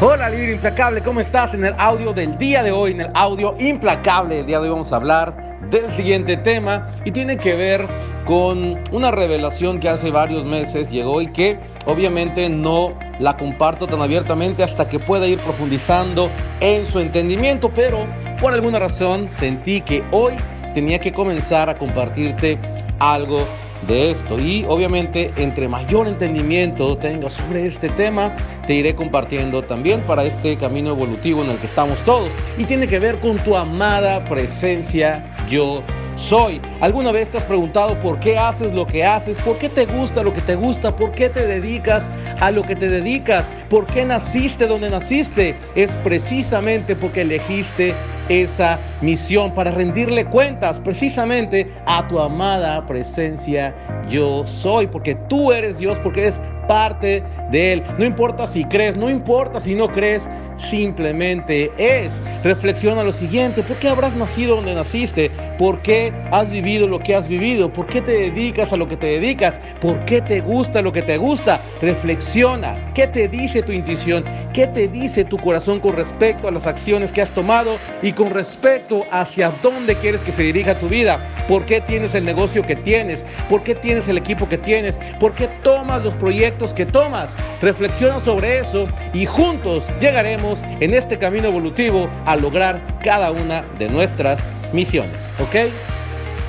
Hola líder implacable, ¿cómo estás? En el audio del día de hoy, en el audio implacable del día de hoy vamos a hablar del siguiente tema y tiene que ver con una revelación que hace varios meses llegó y que obviamente no la comparto tan abiertamente hasta que pueda ir profundizando en su entendimiento, pero por alguna razón sentí que hoy tenía que comenzar a compartirte algo de esto. Y obviamente, entre mayor entendimiento tengas sobre este tema, te iré compartiendo también para este camino evolutivo en el que estamos todos. Y tiene que ver con tu amada presencia yo soy. ¿Alguna vez te has preguntado por qué haces lo que haces? ¿Por qué te gusta lo que te gusta? ¿Por qué te dedicas a lo que te dedicas? ¿Por qué naciste donde naciste? Es precisamente porque elegiste esa misión para rendirle cuentas precisamente a tu amada presencia yo soy, porque tú eres Dios, porque eres parte de Él. No importa si crees, no importa si no crees, simplemente es. Reflexiona lo siguiente, ¿por qué habrás nacido donde naciste? ¿Por qué has vivido lo que has vivido? ¿Por qué te dedicas a lo que te dedicas? ¿Por qué te gusta lo que te gusta? Reflexiona, ¿qué te dice tu intuición? ¿Qué te dice tu corazón con respecto a las acciones que has tomado y con respecto hacia dónde quieres que se dirija tu vida? ¿Por qué tienes el negocio que tienes? ¿Por qué tienes el equipo que tienes? ¿Por qué tomas los proyectos que tomas? Reflexiona sobre eso y juntos llegaremos en este camino evolutivo a lograr cada una de nuestras misiones. ¿Ok?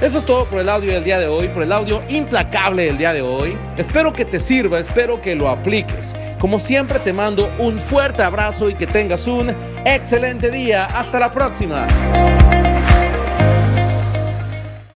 Eso es todo por el audio del día de hoy, por el audio implacable del día de hoy. Espero que te sirva, espero que lo apliques. Como siempre te mando un fuerte abrazo y que tengas un excelente día. Hasta la próxima.